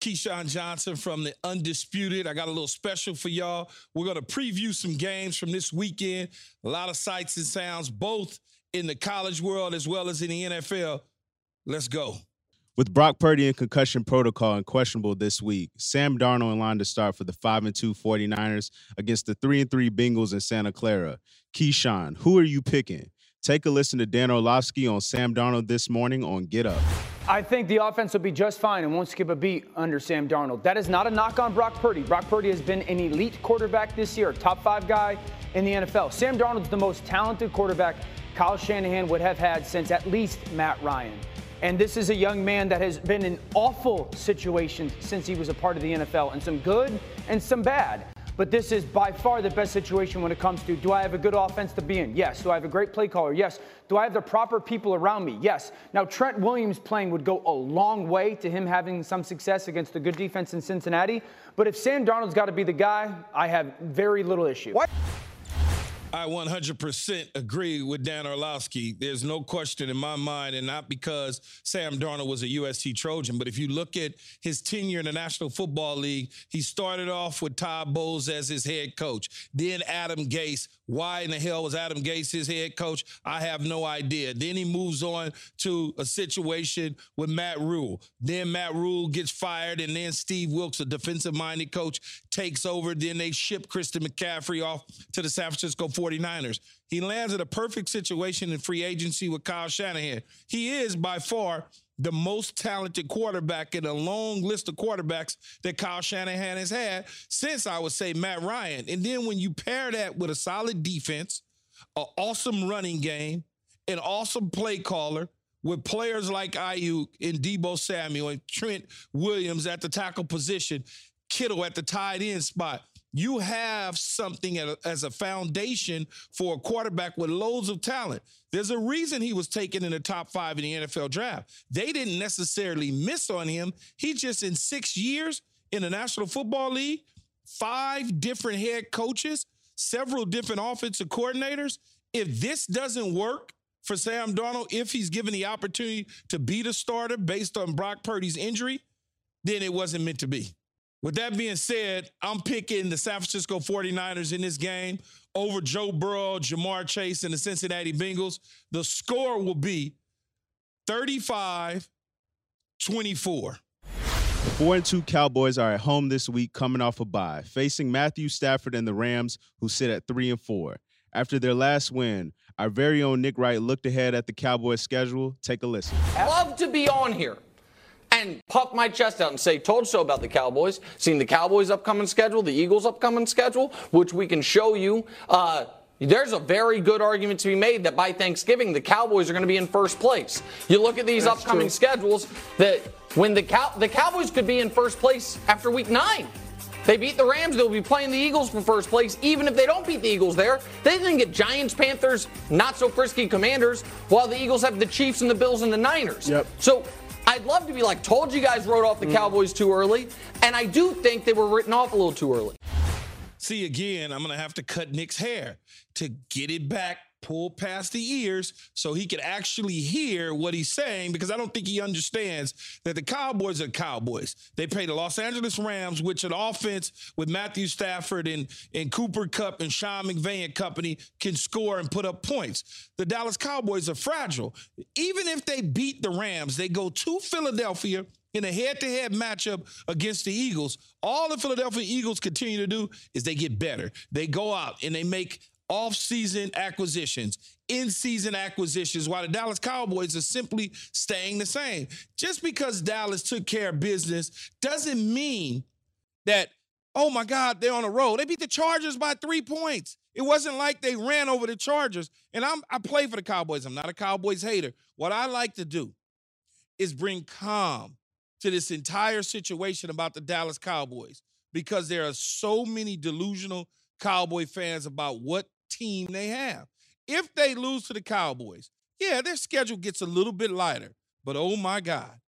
Keyshawn Johnson from the Undisputed. I got a little special for y'all. We're going to preview some games from this weekend. A lot of sights and sounds, both in the college world as well as in the NFL. Let's go. With Brock Purdy in concussion protocol and questionable this week, Sam Darnold in line to start for the 5 and 2 49ers against the 3 and 3 Bengals in Santa Clara. Keyshawn, who are you picking? Take a listen to Dan Orlovsky on Sam Darnold this morning on Get Up. I think the offense will be just fine and won't skip a beat under Sam Darnold. That is not a knock on Brock Purdy. Brock Purdy has been an elite quarterback this year, top five guy in the NFL. Sam Darnold's the most talented quarterback Kyle Shanahan would have had since at least Matt Ryan. And this is a young man that has been in awful situations since he was a part of the NFL, and some good and some bad. But this is by far the best situation when it comes to do I have a good offense to be in? Yes. Do I have a great play caller? Yes. Do I have the proper people around me? Yes. Now, Trent Williams playing would go a long way to him having some success against a good defense in Cincinnati. But if Sam Darnold's got to be the guy, I have very little issue. What? I 100% agree with Dan Orlovsky. There's no question in my mind, and not because Sam Darnold was a USC Trojan, but if you look at his tenure in the National Football League, he started off with Todd Bowles as his head coach, then Adam Gase. Why in the hell was Adam Gase his head coach? I have no idea. Then he moves on to a situation with Matt Rhule. Then Matt Rhule gets fired, and then Steve Wilks, a defensive minded coach, takes over. Then they ship Christian McCaffrey off to the San Francisco 49ers. He lands in a perfect situation in free agency with Kyle Shanahan. He is by far the most talented quarterback in a long list of quarterbacks that Kyle Shanahan has had since I would say Matt Ryan. And then when you pair that with a solid defense, an awesome running game, an awesome play caller, with players like Aiyuk and Deebo Samuel and Trent Williams at the tackle position, Kittle at the tight end spot you have something as a foundation for a quarterback with loads of talent. There's a reason he was taken in the top five in the NFL draft. They didn't necessarily miss on him. He just in six years in the National Football League, five different head coaches, several different offensive coordinators. If this doesn't work for Sam Darnold, if he's given the opportunity to be the starter based on Brock Purdy's injury, then it wasn't meant to be. With that being said, I'm picking the San Francisco 49ers in this game over Joe Burrow, Ja'Marr Chase, and the Cincinnati Bengals. The score will be 35 24. The 4 and 2 Cowboys are at home this week coming off a bye, facing Matthew Stafford and the Rams, who sit at 3 and 4. After their last win, our very own Nick Wright looked ahead at the Cowboys schedule. Take a listen. Love to be on here and puff my chest out and say, told so about the Cowboys. Seen the Cowboys' upcoming schedule, the Eagles' upcoming schedule, which we can show you. Uh, there's a very good argument to be made that by Thanksgiving, the Cowboys are going to be in first place. You look at these That's upcoming true. schedules that when the, Cow- the Cowboys could be in first place after week nine. They beat the Rams, they'll be playing the Eagles for first place. Even if they don't beat the Eagles there, they then get Giants, Panthers, not so frisky Commanders, while the Eagles have the Chiefs and the Bills and the Niners. Yep. So I'd love to be like, told you guys wrote off the mm. Cowboys too early, and I do think they were written off a little too early. See, again, I'm going to have to cut Nick's hair to get it back pull past the ears so he could actually hear what he's saying because I don't think he understands that the Cowboys are Cowboys. They play the Los Angeles Rams, which an offense with Matthew Stafford and, and Cooper Kupp and Sean McVay and company can score and put up points. The Dallas Cowboys are fragile. Even if they beat the Rams, they go to Philadelphia in a head-to-head matchup against the Eagles, all the Philadelphia Eagles continue to do is they get better. They go out and they make off-season acquisitions, in-season acquisitions, while the Dallas Cowboys are simply staying the same. Just because Dallas took care of business doesn't mean that, oh my God, they're on a roll. They beat the Chargers by three points. It wasn't like they ran over the Chargers. And I'm I play for the Cowboys. I'm not a Cowboys hater. What I like to do is bring calm to this entire situation about the Dallas Cowboys because there are so many delusional Cowboy fans about what team they have. If they lose to the Cowboys, yeah, their schedule gets a little bit lighter, but oh my God,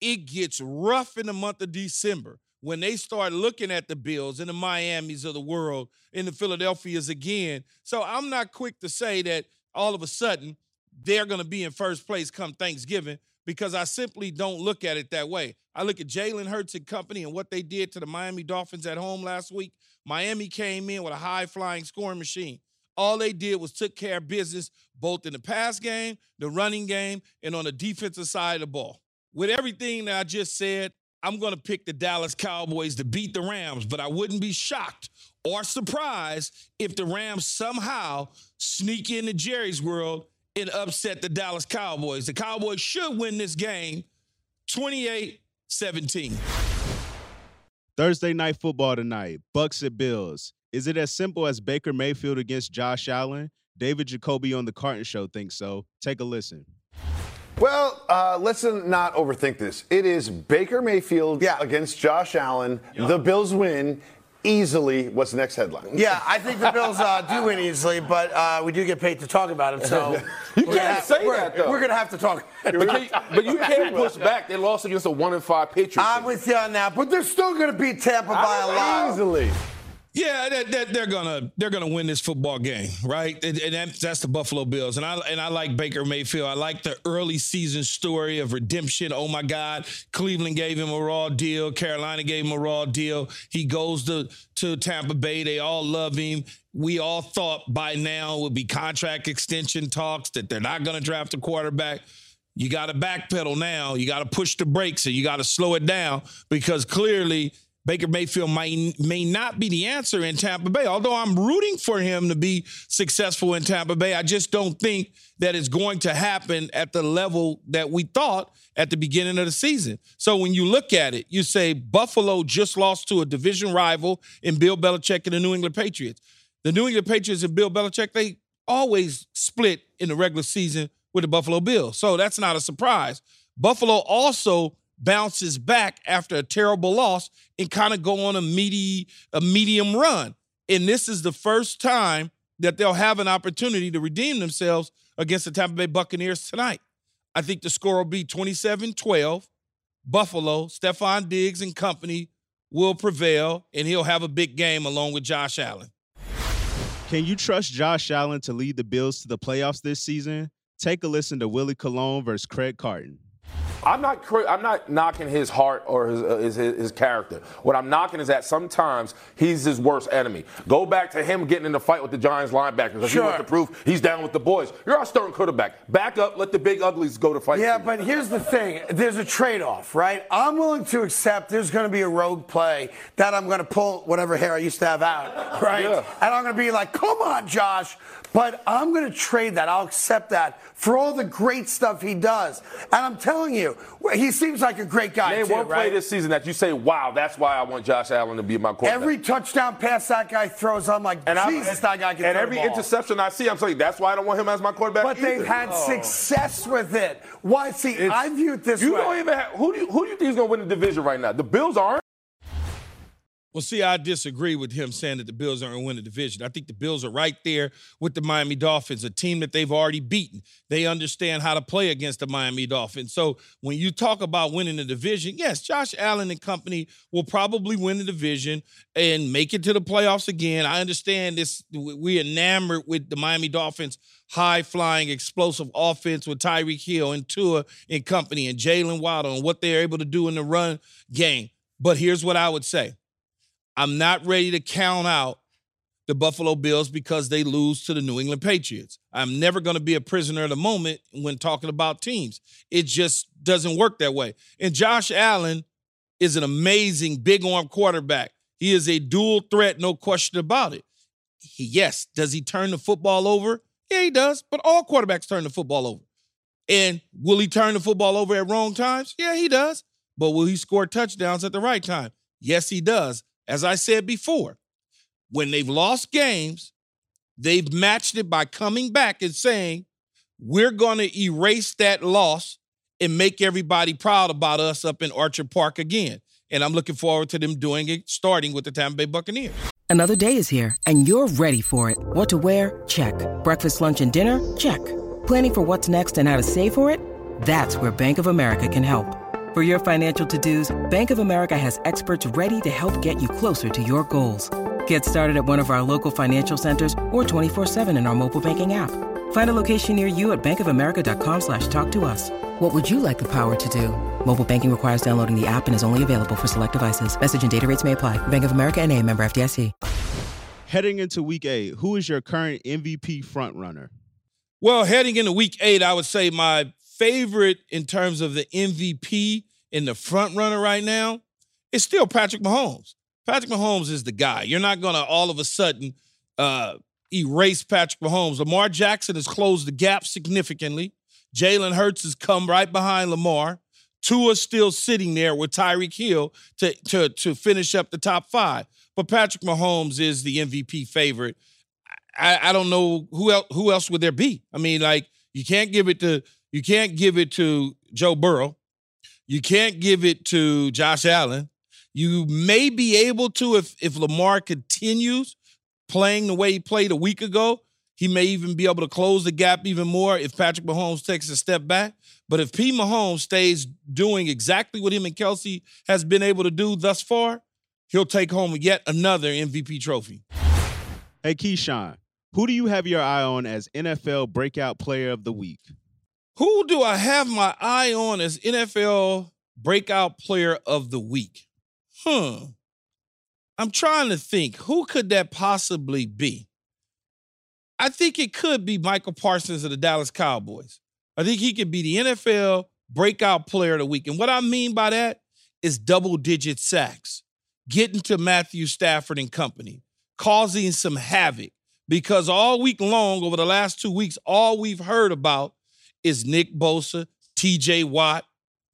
it gets rough in the month of December when they start looking at the Bills and the Miamis of the world and the Philadelphias again. So I'm not quick to say that all of a sudden they're going to be in first place come Thanksgiving because I simply don't look at it that way. I look at Jalen Hurts and company and what they did to the Miami Dolphins at home last week. Miami came in with a high flying scoring machine. All they did was took care of business both in the pass game, the running game, and on the defensive side of the ball. With everything that I just said, I'm going to pick the Dallas Cowboys to beat the Rams, but I wouldn't be shocked or surprised if the Rams somehow sneak into Jerry's world and upset the Dallas Cowboys. The Cowboys should win this game 28 17. Thursday night football tonight, Bucks at Bills. Is it as simple as Baker Mayfield against Josh Allen? David Jacoby on the Carton Show thinks so. Take a listen. Well, uh, let's not overthink this. It is Baker Mayfield Yeah. against Josh Allen. The Bills win easily. What's the next headline? Yeah, I think the Bills uh, do win easily, but uh, we do get paid to talk about them. So You we're gonna can't have- say we're, that, though. We're gonna have to talk. But, can you, but you can't push back. They lost against a one and five Patriots. I'm with you on that, but they're still gonna beat Tampa by a lot. Easily. Yeah, that, they're gonna they're gonna win this football game, right? And, and that, that's the Buffalo Bills, and I and I like Baker Mayfield. I like the early season story of redemption. Oh my God, Cleveland gave him a raw deal. Carolina gave him a raw deal. He goes to to Tampa Bay. They all love him. We all thought by now would be contract extension talks that they're not gonna draft a quarterback. You got to backpedal now. You got to push the brakes and you got to slow it down because clearly Baker Mayfield might may not be the answer in Tampa Bay. Although I'm rooting for him to be successful in Tampa Bay, I just don't think that it's going to happen at the level that we thought at the beginning of the season. So when you look at it, you say Buffalo just lost to a division rival in Bill Belichick and the New England Patriots. The New England Patriots and Bill Belichick, they always split in the regular season with the Buffalo Bills. So that's not a surprise. Buffalo also bounces back after a terrible loss and kind of go on a meaty, a medium run. And this is the first time that they'll have an opportunity to redeem themselves against the Tampa Bay Buccaneers tonight. I think the score will be 27-12. Buffalo, Stefon Diggs and company will prevail, and he'll have a big game along with Josh Allen. Can you trust Josh Allen to lead the Bills to the playoffs this season? Take a listen to Willie Colon versus Craig Carton. I'm not I'm not knocking his heart or his, uh, his, his his character. What I'm knocking is that sometimes he's his worst enemy. Go back to him getting in the fight with the Giants linebackers. If Sure. he wants to prove he's down with the boys. You're our starting quarterback. Back up. Let the big uglies go to fight. Yeah, but here's the thing. There's a trade-off, right? I'm willing to accept there's going to be a rogue play that I'm going to pull whatever hair I used to have out, right? Yeah. And I'm going to be like, come on, Josh. But I'm going to trade that. I'll accept that for all the great stuff he does. And I'm telling you, he seems like a great guy, Name too, one play right? this season that you say, "Wow, that's why I want Josh Allen to be my quarterback." Every touchdown pass that guy throws, I'm like, and Jesus, that guy can and every interception I see, I'm saying that's why I don't want him as my quarterback. But they've either. had oh. success with it. Why? See, It's- I view it this You way. don't even have who do you, who do you think is going to win the division right now? The Bills aren't. Well, see, I disagree with him saying that the Bills aren't going to win the division. I think the Bills are right there with the Miami Dolphins, a team that they've already beaten. They understand how to play against the Miami Dolphins. So when you talk about winning the division, yes, Josh Allen and company will probably win the division and make it to the playoffs again. I understand this. We're enamored with the Miami Dolphins high flying, explosive offense with Tyreek Hill and Tua and company and Jaylen Waddle and what they're able to do in the run game. But here's what I would say. I'm not ready to count out the Buffalo Bills because they lose to the New England Patriots. I'm never going to be a prisoner of the moment when talking about teams. It just doesn't work that way. And Josh Allen is an amazing big arm quarterback. He is a dual threat, no question about it. He, yes, does he turn the football over? Yeah, he does. But all quarterbacks turn the football over. And will he turn the football over at wrong times? Yeah, he does. But will he score touchdowns at the right time? Yes, he does. As I said before, when they've lost games, they've matched it by coming back and saying, we're going to erase that loss and make everybody proud about us up in Orchard Park again. And I'm looking forward to them doing it, starting with the Tampa Bay Buccaneers. Another day is here, and you're ready for it. What to wear? Check. Breakfast, lunch, and dinner? Check. Planning for what's next and how to save for it? That's where Bank of America can help. For your financial to-dos, Bank of America has experts ready to help get you closer to your goals. Get started at one of our local financial centers or 24-7 in our mobile banking app. Find a location near you at bankofamerica.com slash talk to us. What would you like the power to do? Mobile banking requires downloading the app and is only available for select devices. Message and data rates may apply. Bank of America and a member FDIC. Heading into week eight, who is your current MVP frontrunner? Well, heading into week eight, I would say my favorite in terms of the MVP in the front runner right now is still Patrick Mahomes. Patrick Mahomes is the guy. You're not going to all of a sudden uh, erase Patrick Mahomes. Lamar Jackson has closed the gap significantly. Jalen Hurts has come right behind Lamar. Tua's still sitting there with Tyreek Hill to, to, to finish up the top five. But Patrick Mahomes is the MVP favorite. I, I don't know who else who else would there be. I mean, like you can't give it to you can't give it to Joe Burrow. You can't give it to Josh Allen. You may be able to if if Lamar continues playing the way he played a week ago. He may even be able to close the gap even more if Patrick Mahomes takes a step back. But if P. Mahomes stays doing exactly what him and Kelce has been able to do thus far, he'll take home yet another MVP trophy. Hey, Keyshawn, who do you have your eye on as NFL Breakout Player of the Week? Who do I have my eye on as NFL Breakout Player of the Week? Hmm. I'm trying to think who could that possibly be? I think it could be Micah Parsons of the Dallas Cowboys. I think he could be the NFL breakout player of the week. And what I mean by that is double digit sacks, getting to Matthew Stafford and company, causing some havoc. Because all week long, over the last two weeks, all we've heard about is Nick Bosa, TJ Watt,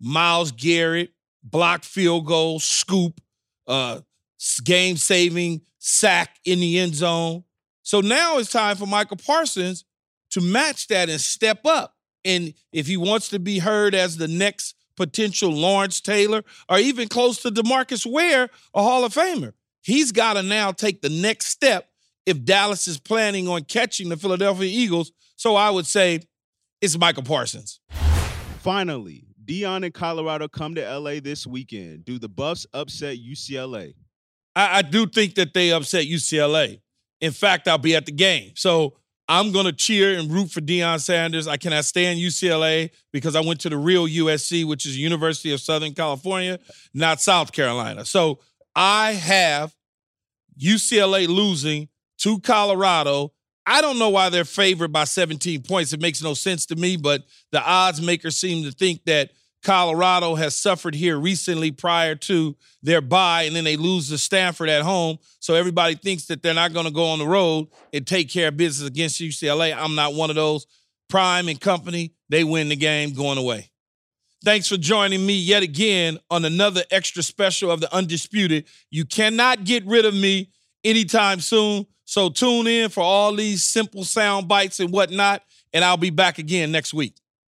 Myles Garrett, block field goal, scoop, uh, game saving sack in the end zone. So now it's time for Micah Parsons to match that and step up. And if he wants to be heard as the next potential Lawrence Taylor or even close to Demarcus Ware, a Hall of Famer, he's got to now take the next step if Dallas is planning on catching the Philadelphia Eagles. So I would say it's Micah Parsons. Finally, Deion and Colorado come to LA this weekend. Do the Buffs upset UCLA? I, I do think that they upset UCLA. In fact, I'll be at the game. So I'm going to cheer and root for Deion Sanders. I cannot stand UCLA because I went to the real USC, which is University of Southern California, not South Carolina. So I have UCLA losing to Colorado. I don't know why they're favored by 17 points. It makes no sense to me, but the odds makers seem to think that Colorado has suffered here recently prior to their bye, and then they lose to Stanford at home. So everybody thinks that they're not going to go on the road and take care of business against UCLA. I'm not one of those. Prime and company, they win the game going away. Thanks for joining me yet again on another extra special of the Undisputed. You cannot get rid of me anytime soon. So tune in for all these simple sound bites and whatnot, and I'll be back again next week.